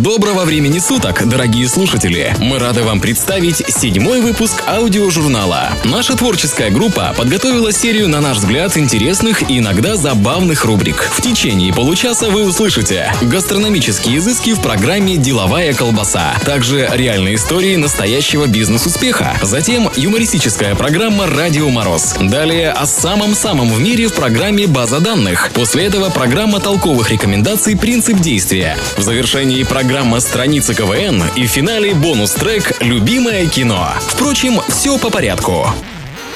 Доброго времени суток, дорогие слушатели! Мы рады вам представить седьмой выпуск аудиожурнала. Наша творческая группа подготовила серию, на наш взгляд, интересных и иногда забавных рубрик. В течение получаса вы услышите гастрономические изыски в программе «Деловая колбаса», также реальные истории настоящего бизнес-успеха, затем юмористическая программа «Радио Мороз», далее о самом-самом в мире в программе «База данных», после этого программа толковых рекомендаций «Принцип действия». В завершении программа «Страница КВН» и в финале бонус-трек «Любимое кино». Впрочем, все по порядку.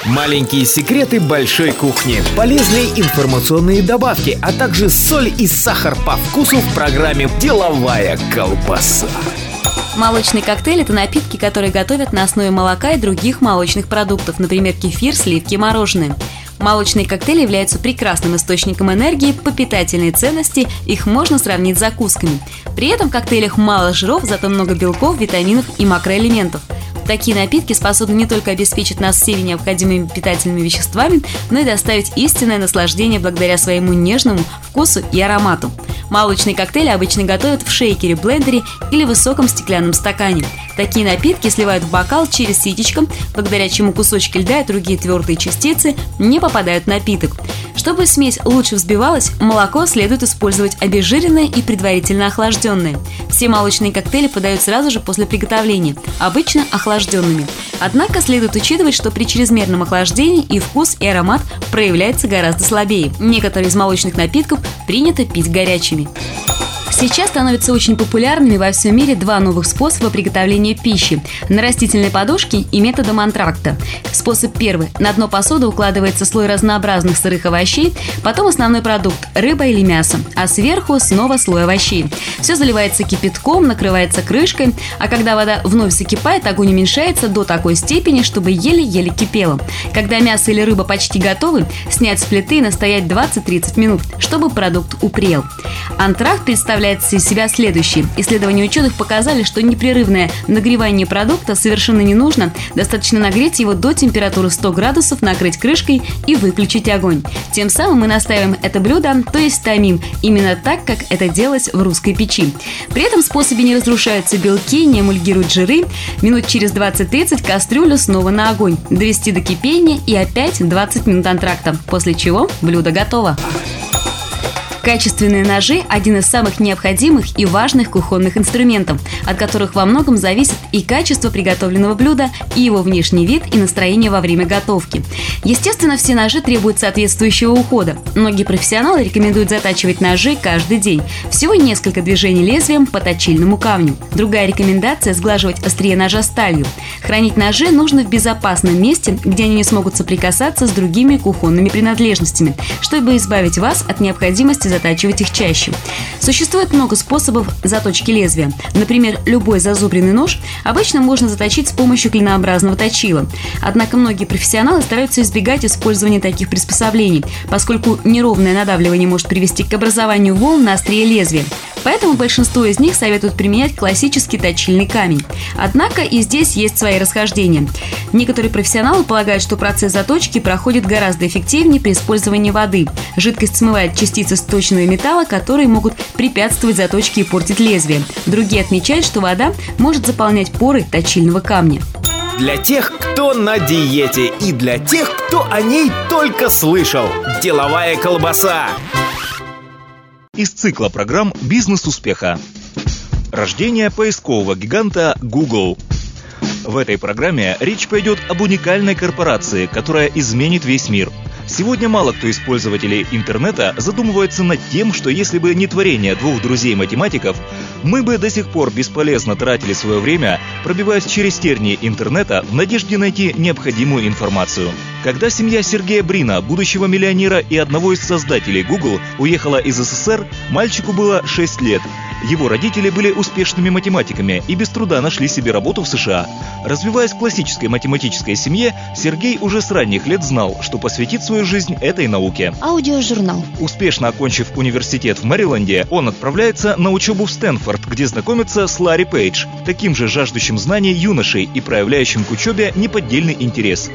Маленькие секреты большой кухни, полезные информационные добавки, а также соль и сахар по вкусу в программе «Деловая колбаса». Молочный коктейль – это напитки, которые готовят на основе молока и других молочных продуктов, например, кефир, сливки, мороженое. Молочные коктейли являются прекрасным источником энергии, по питательной ценности их можно сравнить с закусками. При этом в коктейлях мало жиров, зато много белков, витаминов и макроэлементов. Такие напитки способны не только обеспечить нас всеми необходимыми питательными веществами, но и доставить истинное наслаждение благодаря своему нежному вкусу и аромату. Молочные коктейли обычно готовят в шейкере, блендере или высоком стеклянном стакане. Такие напитки сливают в бокал через ситечко, благодаря чему кусочки льда и другие твердые частицы не попадают в напиток. Чтобы смесь лучше взбивалась, молоко следует использовать обезжиренное и предварительно охлажденное. Все молочные коктейли подают сразу же после приготовления, обычно охлажденными. Однако следует учитывать, что при чрезмерном охлаждении и вкус, и аромат проявляются гораздо слабее. Некоторые из молочных напитков принято пить горячими. Сейчас становятся очень популярными во всем мире два новых способа приготовления пищи – на растительной подушке и методом антракта. Способ первый – на дно посуды укладывается слой разнообразных сырых овощей, потом основной продукт – рыба или мясо, а сверху снова слой овощей. Все заливается кипятком, накрывается крышкой, а когда вода вновь закипает, огонь уменьшается до такой степени, чтобы еле-еле кипело. Когда мясо или рыба почти готовы, снять с плиты и настоять 20-30 минут, чтобы продукт упрел. Антракт представляет представляет из себя следующее. Исследования ученых показали, что непрерывное нагревание продукта совершенно не нужно. Достаточно нагреть его до температуры 100 градусов, накрыть крышкой и выключить огонь. Тем самым мы настаиваем это блюдо, то есть томим, именно так, как это делалось в русской печи. При этом способе не разрушаются белки, не эмульгируют жиры. Минут через 20-30 кастрюлю снова на огонь. Довести до кипения и опять 20 минут антракта. После чего блюдо готово. Качественные ножи – один из самых необходимых и важных кухонных инструментов, от которых во многом зависит и качество приготовленного блюда, и его внешний вид и настроение во время готовки. Естественно, все ножи требуют соответствующего ухода. Многие профессионалы рекомендуют затачивать ножи каждый день. Всего несколько движений лезвием по точильному камню. Другая рекомендация – сглаживать острие ножа сталью. Хранить ножи нужно в безопасном месте, где они не смогут соприкасаться с другими кухонными принадлежностями, чтобы избавить вас от необходимости затачивать их чаще. Существует много способов заточки лезвия. Например, любой зазубренный нож обычно можно заточить с помощью клинообразного точила. Однако многие профессионалы стараются избегать использования таких приспособлений, поскольку неровное надавливание может привести к образованию волн на острие лезвия. Поэтому большинство из них советуют применять классический точильный камень. Однако и здесь есть свои расхождения. Некоторые профессионалы полагают, что процесс заточки проходит гораздо эффективнее при использовании воды. Жидкость смывает частицы сточного металла, которые могут препятствовать заточке и портить лезвие. Другие отмечают, что вода может заполнять поры точильного камня. Для тех, кто на диете и для тех, кто о ней только слышал. Деловая колбаса из цикла программ «Бизнес успеха». Рождение поискового гиганта Google. В этой программе речь пойдет об уникальной корпорации, которая изменит весь мир – Сегодня мало кто из пользователей интернета задумывается над тем, что если бы не творение двух друзей-математиков, мы бы до сих пор бесполезно тратили свое время, пробиваясь через тернии интернета в надежде найти необходимую информацию. Когда семья Сергея Брина, будущего миллионера и одного из создателей Google, уехала из СССР, мальчику было 6 лет. Его родители были успешными математиками и без труда нашли себе работу в США. Развиваясь в классической математической семье, Сергей уже с ранних лет знал, что посвятит свою жизнь этой науке. Аудиожурнал. Успешно окончив университет в Мэриленде, он отправляется на учебу в Стэнфорд, где знакомится с Ларри Пейдж, таким же жаждущим знаний юношей и проявляющим к учебе неподдельный интерес.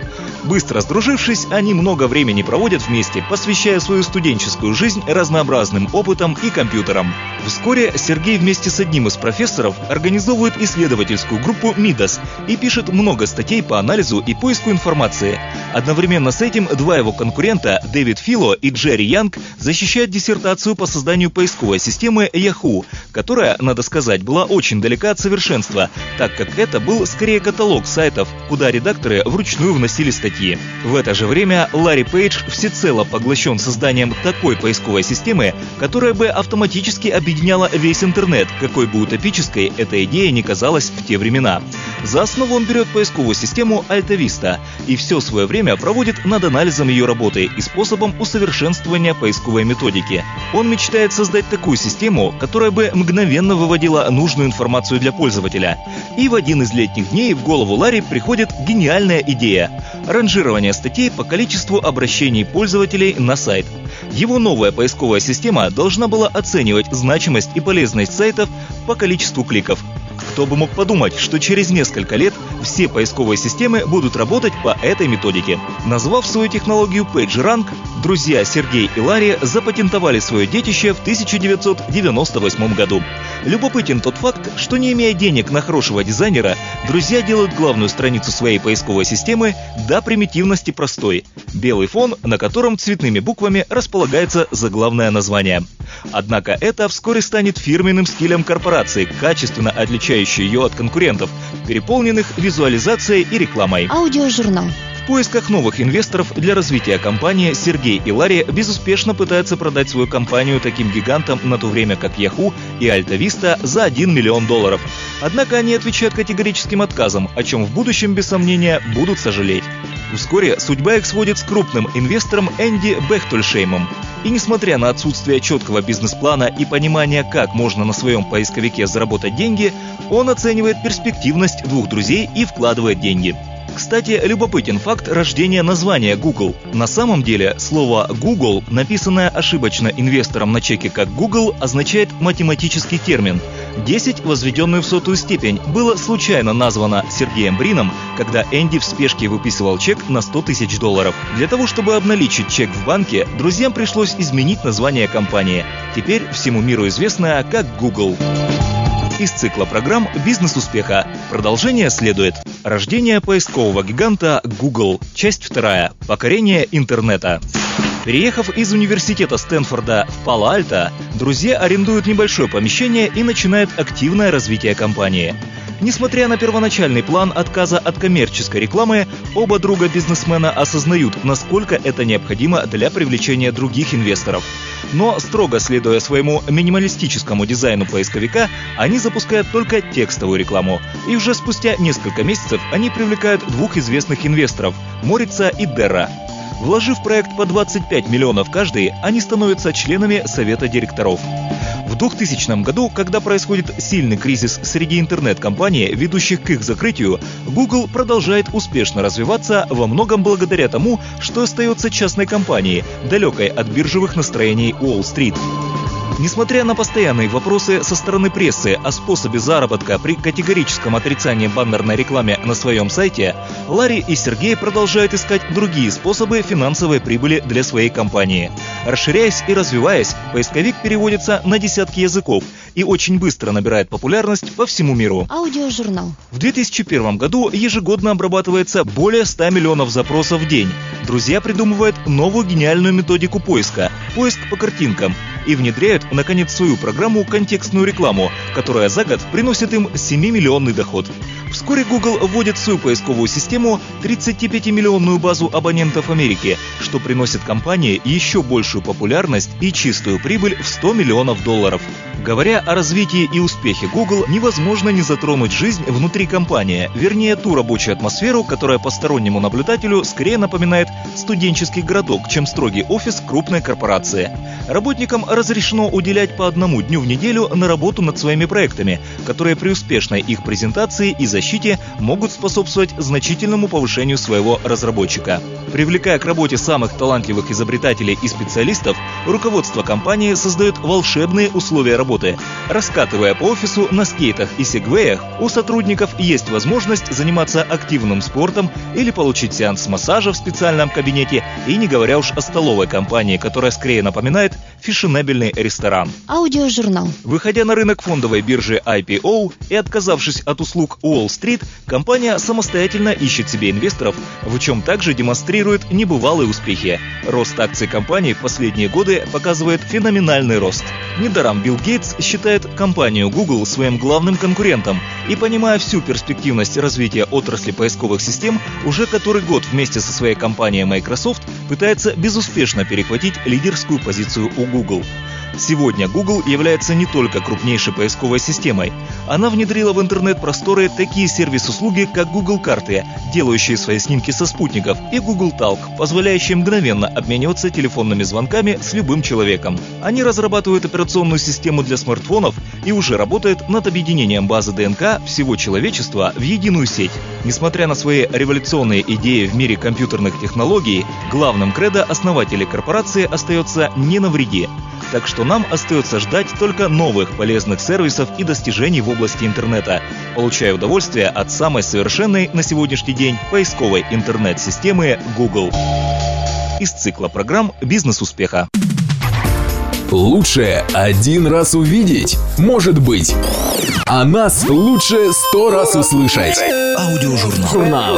Быстро с Подружившись, они много времени проводят вместе, посвящая свою студенческую жизнь разнообразным опытам и компьютерам. Вскоре Сергей вместе с одним из профессоров организовывает исследовательскую группу «Мидас» и пишет много статей по анализу и поиску информации. Одновременно с этим два его конкурента, Дэвид Фило и Джерри Янг, защищают диссертацию по созданию поисковой системы Yahoo, которая, надо сказать, была очень далека от совершенства, так как это был скорее каталог сайтов, куда редакторы вручную вносили статьи. В это же время Ларри Пейдж всецело поглощен созданием такой поисковой системы, которая бы автоматически объединяла весь интернет, какой бы утопической эта идея не казалась в те времена. За основу он берет поисковую систему Alta Vista и все свое время проводит над анализом ее работы и способом усовершенствования поисковой методики. Он мечтает создать такую систему, которая бы мгновенно выводила нужную информацию для пользователя. И в один из летних дней в голову Ларри приходит гениальная идея – ранжирование статей по количеству обращений пользователей на сайт. Его новая поисковая система должна была оценивать значимость и полезность сайтов по количеству кликов, кто бы мог подумать, что через несколько лет все поисковые системы будут работать по этой методике. Назвав свою технологию PageRank, друзья Сергей и Ларри запатентовали свое детище в 1998 году. Любопытен тот факт, что не имея денег на хорошего дизайнера, друзья делают главную страницу своей поисковой системы до примитивности простой. Белый фон, на котором цветными буквами располагается заглавное название. Однако это вскоре станет фирменным стилем корпорации, качественно отличающей ее от конкурентов, переполненных визуализацией и рекламой. Аудиожурнал. В поисках новых инвесторов для развития компании Сергей и Ларри безуспешно пытаются продать свою компанию таким гигантам на то время как Yahoo и Vista за 1 миллион долларов. Однако они отвечают категорическим отказом, о чем в будущем, без сомнения, будут сожалеть. Вскоре судьба их сводит с крупным инвестором Энди Бехтольшеймом. И несмотря на отсутствие четкого бизнес-плана и понимания, как можно на своем поисковике заработать деньги, он оценивает перспективность двух друзей и вкладывает деньги. Кстати, любопытен факт рождения названия Google. На самом деле, слово Google, написанное ошибочно инвестором на чеке как Google, означает математический термин. 10, возведенную в сотую степень, было случайно названо Сергеем Брином, когда Энди в спешке выписывал чек на 100 тысяч долларов. Для того, чтобы обналичить чек в банке, друзьям пришлось изменить название компании. Теперь всему миру известная как Google. Из цикла программ «Бизнес успеха». Продолжение следует. Рождение поискового гиганта Google. Часть вторая. Покорение интернета. Переехав из университета Стэнфорда в Пало-Альто, друзья арендуют небольшое помещение и начинают активное развитие компании. Несмотря на первоначальный план отказа от коммерческой рекламы, оба друга бизнесмена осознают, насколько это необходимо для привлечения других инвесторов. Но, строго следуя своему минималистическому дизайну поисковика, они запускают только текстовую рекламу. И уже спустя несколько месяцев они привлекают двух известных инвесторов – Морица и Дерра. Вложив проект по 25 миллионов каждый, они становятся членами совета директоров. В 2000 году, когда происходит сильный кризис среди интернет-компаний, ведущих к их закрытию, Google продолжает успешно развиваться во многом благодаря тому, что остается частной компанией, далекой от биржевых настроений Уолл-стрит. Несмотря на постоянные вопросы со стороны прессы о способе заработка при категорическом отрицании баннерной рекламе на своем сайте, Ларри и Сергей продолжают искать другие способы финансовой прибыли для своей компании. Расширяясь и развиваясь, поисковик переводится на десятки языков и очень быстро набирает популярность по всему миру. Аудиожурнал. В 2001 году ежегодно обрабатывается более 100 миллионов запросов в день. Друзья придумывают новую гениальную методику поиска – поиск по картинкам – и внедряют, наконец, свою программу «Контекстную рекламу», которая за год приносит им 7-миллионный доход. Вскоре Google вводит в свою поисковую систему 35-миллионную базу абонентов Америки, что приносит компании еще большую популярность и чистую прибыль в 100 миллионов долларов. Говоря о развитии и успехе Google, невозможно не затронуть жизнь внутри компании, вернее ту рабочую атмосферу, которая постороннему наблюдателю скорее напоминает студенческий городок, чем строгий офис крупной корпорации. Работникам разрешено уделять по одному дню в неделю на работу над своими проектами, которые при успешной их презентации и защите могут способствовать значительному повышению своего разработчика. Привлекая к работе самых талантливых изобретателей и специалистов, руководство компании создает волшебные условия работы. Раскатывая по офису на скейтах и сегвеях, у сотрудников есть возможность заниматься активным спортом или получить сеанс массажа в специальном кабинете, и не говоря уж о столовой компании, которая скорее напоминает фешенебельный ресторан. Аудиожурнал. Выходя на рынок фондовой биржи IPO и отказавшись от услуг Уолл-стрит, компания самостоятельно ищет себе инвесторов, в чем также демонстрирует небывалые успехи. Рост акций компании в последние годы показывает феноменальный рост. Недаром Билл Гейтс считает компанию Google своим главным конкурентом и, понимая всю перспективность развития отрасли поисковых систем, уже который год вместе со своей компанией Microsoft пытается безуспешно перехватить лидерскую позицию у Google. Сегодня Google является не только крупнейшей поисковой системой. Она внедрила в интернет-просторы такие сервис-услуги, как Google Карты, делающие свои снимки со спутников, и Google Talk, позволяющие мгновенно обмениваться телефонными звонками с любым человеком. Они разрабатывают операционную систему для смартфонов и уже работают над объединением базы ДНК всего человечества в единую сеть. Несмотря на свои революционные идеи в мире компьютерных технологий, главным кредо основателей корпорации остается «не навреди». Так что нам остается ждать только новых полезных сервисов и достижений в области интернета, получая удовольствие от самой совершенной на сегодняшний день поисковой интернет-системы Google. Из цикла программ «Бизнес успеха». Лучше один раз увидеть, может быть. А нас лучше сто раз услышать. Аудиожурнал. Журнал.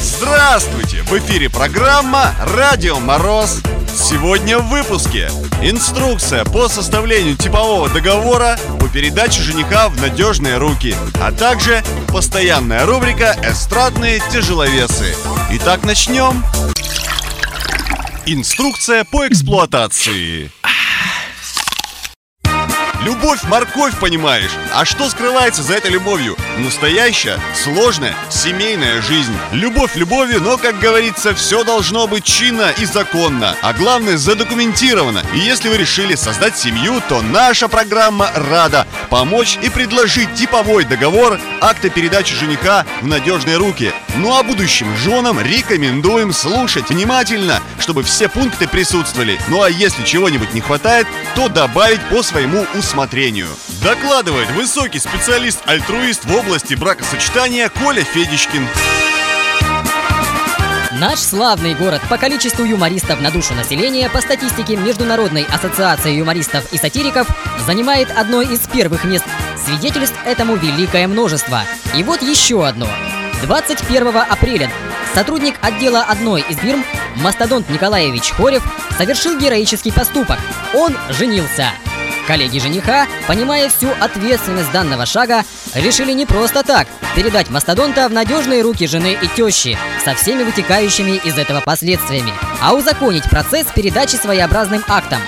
Здравствуйте! В эфире программа «Радио Мороз». Сегодня в выпуске Инструкция по составлению типового договора по передаче жениха в надежные руки А также постоянная рубрика «Эстрадные тяжеловесы» Итак, начнем Инструкция по эксплуатации Любовь, морковь, понимаешь? А что скрывается за этой любовью? Настоящая, сложная, семейная жизнь. Любовь любовью, но, как говорится, все должно быть чинно и законно. А главное, задокументировано. И если вы решили создать семью, то наша программа рада помочь и предложить типовой договор акта передачи жениха в надежные руки. Ну а будущим женам рекомендуем слушать внимательно, чтобы все пункты присутствовали. Ну а если чего-нибудь не хватает, то добавить по своему усмотрению. Докладывает высокий специалист-альтруист в области бракосочетания Коля Федичкин. Наш славный город по количеству юмористов на душу населения по статистике Международной ассоциации юмористов и сатириков занимает одно из первых мест. Свидетельств этому великое множество. И вот еще одно. 21 апреля сотрудник отдела одной из фирм Мастодонт Николаевич Хорев совершил героический поступок. Он женился. Коллеги жениха, понимая всю ответственность данного шага, решили не просто так передать мастодонта в надежные руки жены и тещи со всеми вытекающими из этого последствиями, а узаконить процесс передачи своеобразным актом.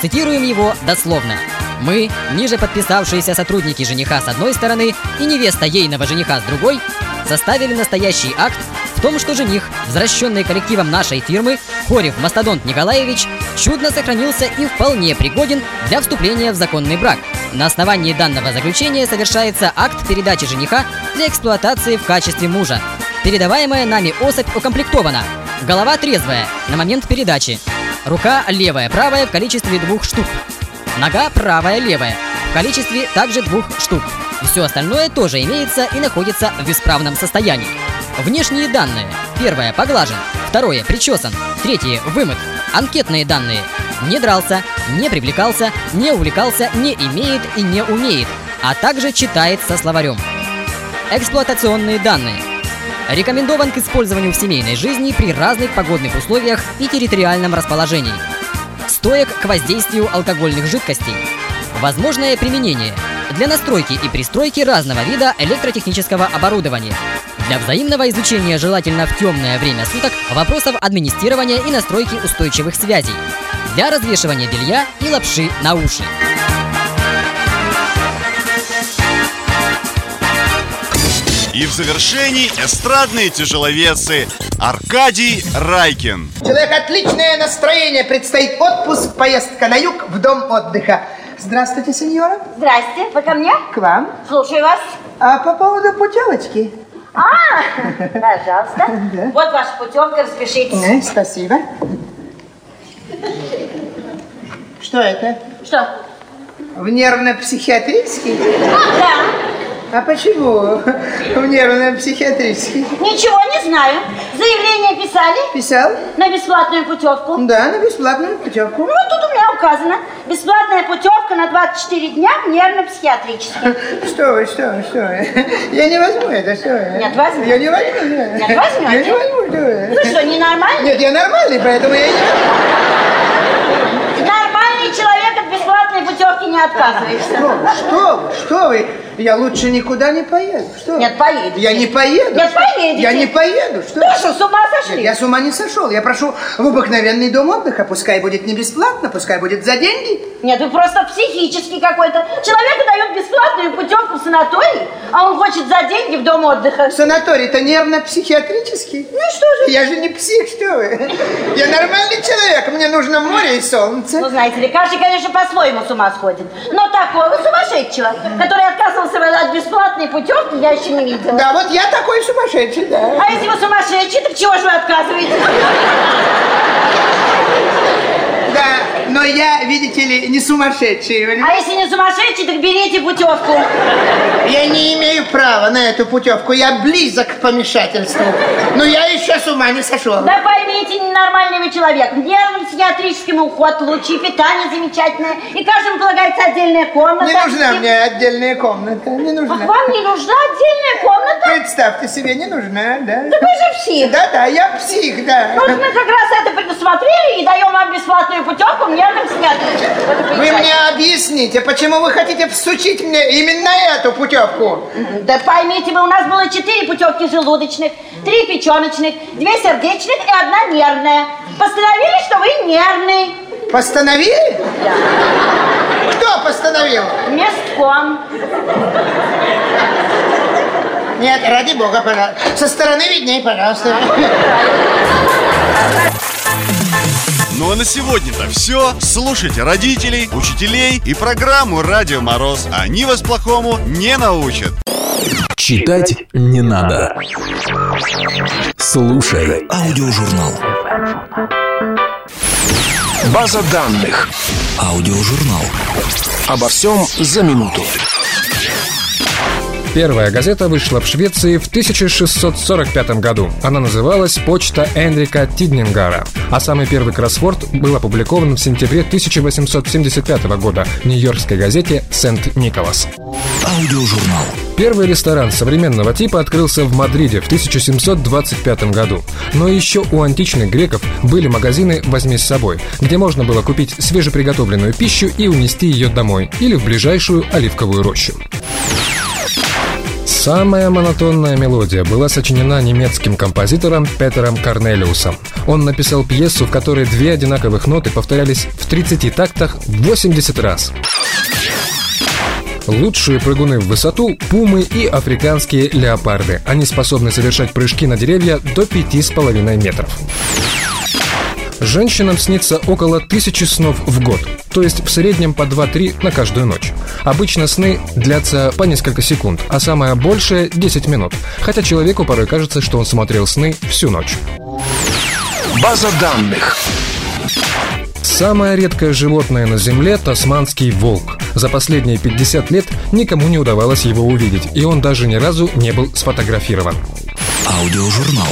Цитируем его дословно. Мы, ниже подписавшиеся сотрудники жениха с одной стороны и невеста ейного жениха с другой, составили настоящий акт в том, что жених, возвращенный коллективом нашей фирмы, Хорев Мастодонт Николаевич, чудно сохранился и вполне пригоден для вступления в законный брак. На основании данного заключения совершается акт передачи жениха для эксплуатации в качестве мужа. Передаваемая нами особь укомплектована. Голова трезвая на момент передачи. Рука левая-правая в количестве двух штук. Нога правая-левая в количестве также двух штук. Все остальное тоже имеется и находится в исправном состоянии. Внешние данные. Первое – поглажен. Второе – причесан. Третье – вымыт. Анкетные данные. Не дрался, не привлекался, не увлекался, не имеет и не умеет, а также читает со словарем. Эксплуатационные данные. Рекомендован к использованию в семейной жизни при разных погодных условиях и территориальном расположении. Стоек к воздействию алкогольных жидкостей. Возможное применение для настройки и пристройки разного вида электротехнического оборудования. Для взаимного изучения желательно в темное время суток вопросов администрирования и настройки устойчивых связей. Для развешивания белья и лапши на уши. И в завершении эстрадные тяжеловесы Аркадий Райкин. Человек отличное настроение, предстоит отпуск, поездка на юг в дом отдыха. Здравствуйте, сеньора. Здрасте, вы ко мне? К вам. Слушаю вас. А по поводу путевочки? А, пожалуйста. Да. Вот ваша путевка, распишитесь. Э, спасибо. Что это? Что? В нервно-психиатрический? Ага. А почему в нервно-психиатрический? Ничего не знаю. Заявление писали? Писал? На бесплатную путевку? Да, на бесплатную путевку. Ну, вот тут у меня указано. Бесплатная путевка на 24 дня в нервно-психиатрический. Что вы, что вы, что вы? Я не возьму это, что вы? Нет, возьмете. Я не возьму, да. Нет, возьмете. Я не возьму, что вы? Вы что, ненормальный? Нет, я нормальный, поэтому я не Нормальный человек от бесплатной путевки не отказывается. Что вы, что вы, что вы? Я лучше никуда не поеду. Что? вы? Нет, поедете. Я не поеду. Нет, поедете. Я не поеду. Что? Вы что, с ума сошли? Нет, я с ума не сошел. Я прошу в обыкновенный дом отдыха. Пускай будет не бесплатно, пускай будет за деньги. Нет, вы просто психический какой-то. Человеку дают бесплатную путевку в санаторий, а он хочет за деньги в дом отдыха. Санаторий-то нервно-психиатрический. Ну и что же? Я же не псих, что вы. Я нормальный человек. Мне нужно море и солнце. Ну, знаете ли, каждый, конечно, по-своему с ума сходит. Но такого сумасшедшего, который отказывался от бесплатной путевки, я еще не видела. Да, вот я такой сумасшедший, да. А если вы сумасшедший, так чего же вы отказываетесь? Да, но я, видите ли, не сумасшедший. А понимаете? если не сумасшедший, так берите путевку. Я не имею права на эту путевку. Я близок к помешательству. Но я еще с ума не сошел. Да поймите, ненормальный вы человек. В нервном психиатрическом уход лучше, питание замечательное. И каждому полагается отдельная комната. Не нужна мне отдельная комната. Не нужна. вам не нужна отдельная комната? Представьте себе, не нужна, да. Да вы же псих. Да-да, я псих, да. Ну, вот мы как раз это предусмотрели и даем вам бесплатную путевку в нервном психиатрическом. Вот и Вы мне объясните, почему вы хотите всучить мне именно эту путевку? Да поймите вы, у нас было четыре путевки желудочных, три печеночных, две сердечных и одна нервная. Постановили, что вы нервный. Постановили? Кто постановил? Местком. Нет, ради бога, пожалуйста. Со стороны видней, пожалуйста. Ну а на сегодня-то все. Слушайте родителей, учителей и программу «Радио Мороз». Они вас плохому не научат. Читать не надо. Слушай. Аудиожурнал. База данных. Аудиожурнал. Обо всем за минуту. Первая газета вышла в Швеции в 1645 году. Она называлась «Почта Энрика Тиднингара», а самый первый кроссворд был опубликован в сентябре 1875 года в нью-йоркской газете «Сент-Николас». Аудиожурнал. Первый ресторан современного типа открылся в Мадриде в 1725 году. Но еще у античных греков были магазины «Возьми с собой», где можно было купить свежеприготовленную пищу и унести ее домой или в ближайшую оливковую рощу. Самая монотонная мелодия была сочинена немецким композитором Петером Корнелиусом. Он написал пьесу, в которой две одинаковых ноты повторялись в 30 тактах 80 раз. Лучшие прыгуны в высоту – пумы и африканские леопарды. Они способны совершать прыжки на деревья до 5,5 метров. Женщинам снится около тысячи снов в год, то есть в среднем по 2-3 на каждую ночь. Обычно сны длятся по несколько секунд, а самое большее – 10 минут, хотя человеку порой кажется, что он смотрел сны всю ночь. База данных. Самое редкое животное на Земле – тасманский волк. За последние 50 лет никому не удавалось его увидеть, и он даже ни разу не был сфотографирован. Аудиожурнал.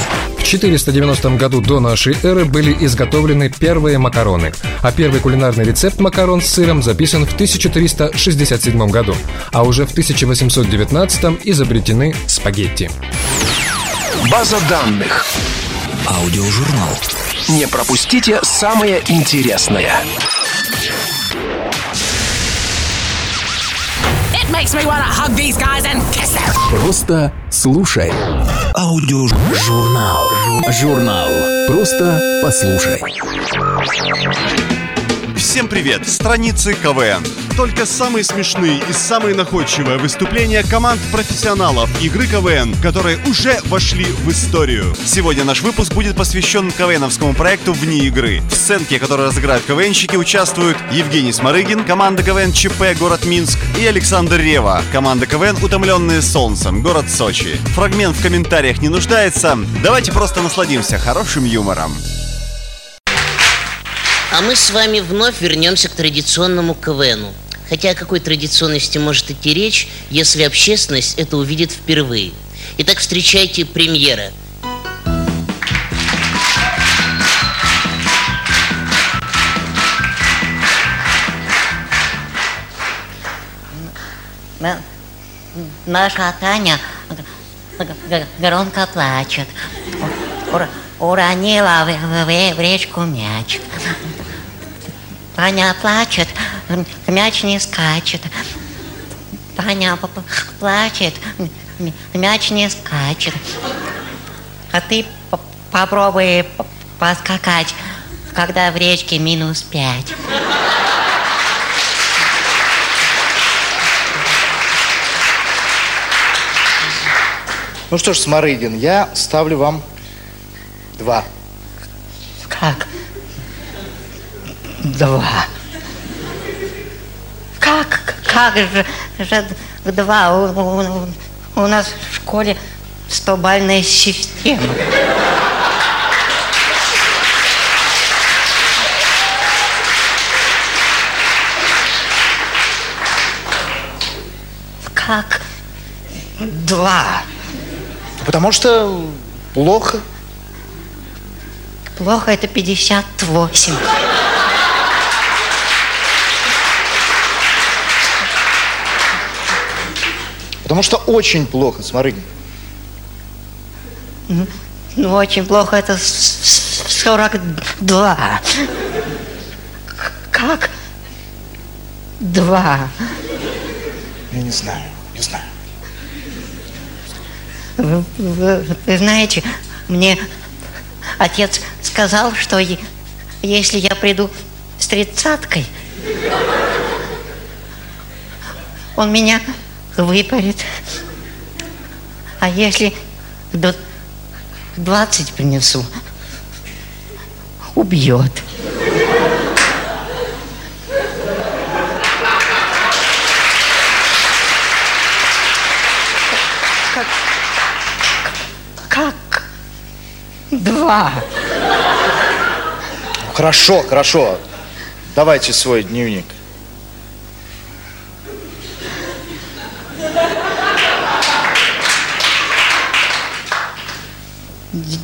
В 490 году до нашей эры были изготовлены первые макароны, а первый кулинарный рецепт макарон с сыром записан в 1367 году, а уже в 1819 изобретены спагетти. База данных. Аудиожурнал. Не пропустите самое интересное. Makes me wanna hug these guys and kiss them. Просто слушай. Аудиожурнал. Журнал. Просто послушай. Все Всем привет! Страницы КВН. Только самые смешные и самые находчивые выступления команд профессионалов игры КВН, которые уже вошли в историю. Сегодня наш выпуск будет посвящен КВНовскому проекту «Вне игры». В сценке, которую разыграют КВНщики, участвуют Евгений Сморыгин, команда КВН ЧП, город Минск, и Александр Рева, команда КВН «Утомленные солнцем», город Сочи. Фрагмент в комментариях не нуждается. Давайте просто насладимся хорошим юмором. А мы с вами вновь вернемся к традиционному КВНу. Хотя о какой традиционности может идти речь, если общественность это увидит впервые. Итак, встречайте премьера. На- Наша Таня громко плачет. Ур- Уронила в, речку мяч. Таня плачет, мяч не скачет. Таня плачет, мяч не скачет. А ты попробуй поскакать, когда в речке минус пять. Ну что ж, Сморыгин, я ставлю вам два. Как? Два. Как? Как же, же два? У, у- у нас в школе стобальная система. Как? Два. Потому что плохо. Плохо это 58. Потому что очень плохо, Сморыгин. Ну, очень плохо, это с- с- 42. К- Как? Два. Я не знаю, не знаю. Вы, вы- вы знаете, мне отец сказал, что если я приду с тридцаткой, он меня выпарит. А если до 20 принесу, убьет. Как? Два. Хорошо, хорошо. Давайте свой дневник.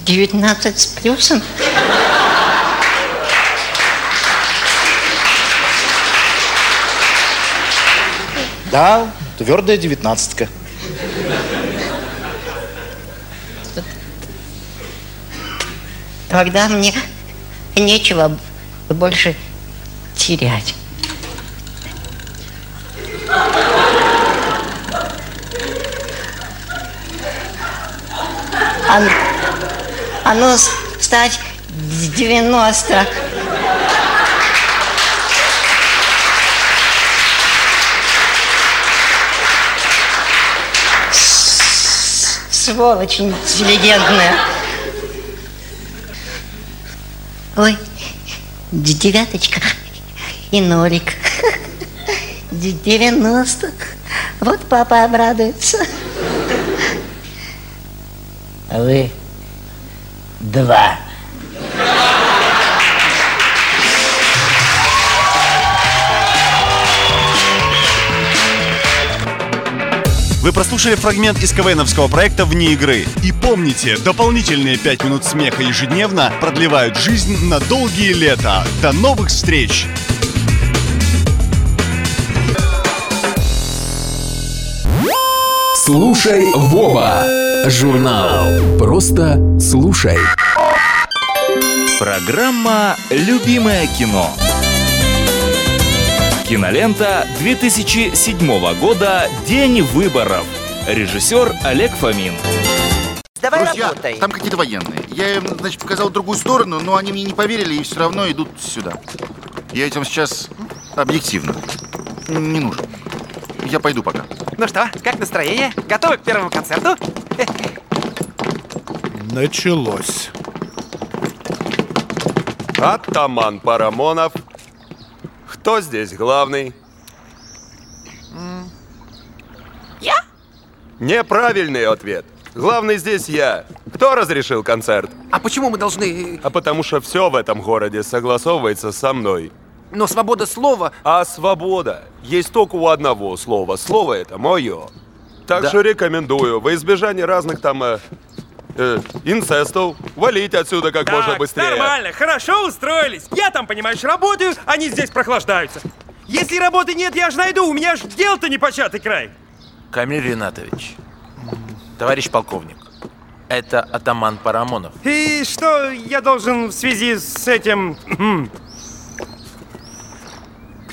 19 с плюсом? Да, твердая девятнадцатка. Тогда мне нечего больше терять. Ну с- стать с 90. С- Сволочь интеллигентная. Ой, девяточка и нолик. Д- Девяносто. Вот папа обрадуется. А вы два. Вы прослушали фрагмент из КВНовского проекта «Вне игры». И помните, дополнительные 5 минут смеха ежедневно продлевают жизнь на долгие лета. До новых встреч! Слушай, Вова! Журнал. Просто слушай. Программа «Любимое кино». Кинолента 2007 года «День выборов». Режиссер Олег Фомин. Давай Друзья, там какие-то военные. Я им, значит, показал другую сторону, но они мне не поверили и все равно идут сюда. Я этим сейчас объективно не нужен. Я пойду пока. Ну что, как настроение? Готовы к первому концерту? Началось. Атаман Парамонов. Кто здесь главный? Я? Неправильный ответ. Главный здесь я. Кто разрешил концерт? А почему мы должны... А потому что все в этом городе согласовывается со мной. Но свобода слова... А свобода есть только у одного слова. Слово это мое. Так Да. что рекомендую, во избежание разных там э, э, инцестов, валить отсюда как можно Так, быстрее. нормально, хорошо устроились. Я там, понимаешь, работаю, они здесь прохлаждаются. Если работы нет, я ж найду, у меня ж дел-то непочатый край. Камиль Ринатович, товарищ полковник, это атаман Парамонов. И что я должен в связи с этим...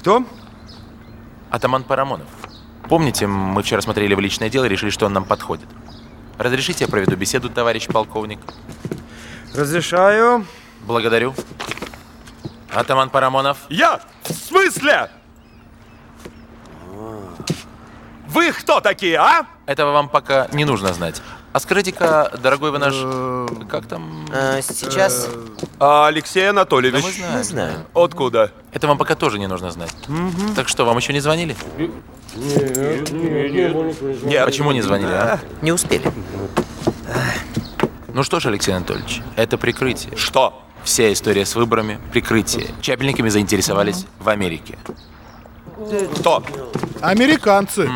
Кто? Атаман Парамонов. Помните, мы вчера смотрели в личное дело и решили, что он нам подходит. Разрешите я проведу беседу, товарищ полковник? Разрешаю. Благодарю. Атаман Парамонов. Я? В смысле? Вы кто такие, а? Этого вам пока не нужно знать. А скажите-ка, дорогой вы наш... Как там? сейчас... А, Алексей Анатольевич. Да мы знаем. Мы знаем. Откуда? Это вам пока тоже не нужно знать. Так что, вам еще не звонили? Нет. Почему не звонили, а? Не успели. Ну что ж, Алексей Анатольевич, это прикрытие. Что? Вся история с выборами – прикрытие. Чапельниками заинтересовались в Америке. Кто? Американцы.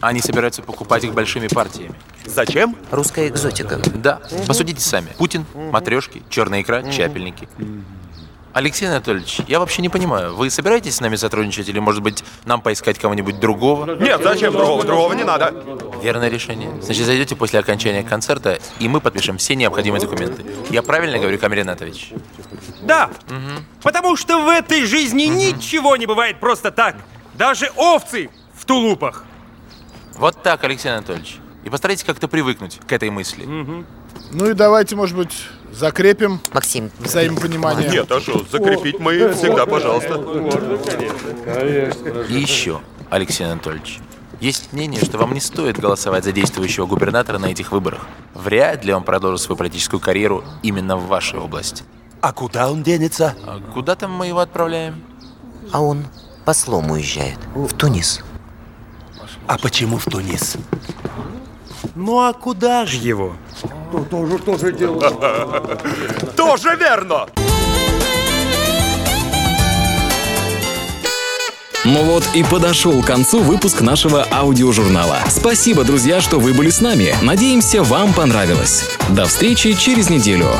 Они собираются покупать их большими партиями. Зачем? Русская экзотика. Да, посудите сами. Путин, матрешки, черная икра, чапельники. Алексей Анатольевич, я вообще не понимаю, вы собираетесь с нами сотрудничать или, может быть, нам поискать кого-нибудь другого? Нет, зачем другого? Другого не надо. Верное решение. Значит, зайдете после окончания концерта, и мы подпишем все необходимые документы. Я правильно говорю, Камиль Ринатович? Да. Потому что в этой жизни ничего не бывает просто так. Даже овцы в тулупах. Вот так, Алексей Анатольевич. И постарайтесь как-то привыкнуть к этой мысли. Ну и давайте, может быть, закрепим Максим, взаимопонимание. Нет, а что, закрепить мы всегда, пожалуйста. И еще, Алексей Анатольевич, есть мнение, что вам не стоит голосовать за действующего губернатора на этих выборах. Вряд ли он продолжит свою политическую карьеру именно в вашей области. А куда он денется? А куда там мы его отправляем? А он послом уезжает. В Тунис. А почему в Тунис? Ну а куда же его? Тоже, тоже дело. Тоже верно! Ну вот и подошел к концу выпуск нашего аудиожурнала. Спасибо, друзья, что вы были с нами. Надеемся, вам понравилось. До встречи через неделю.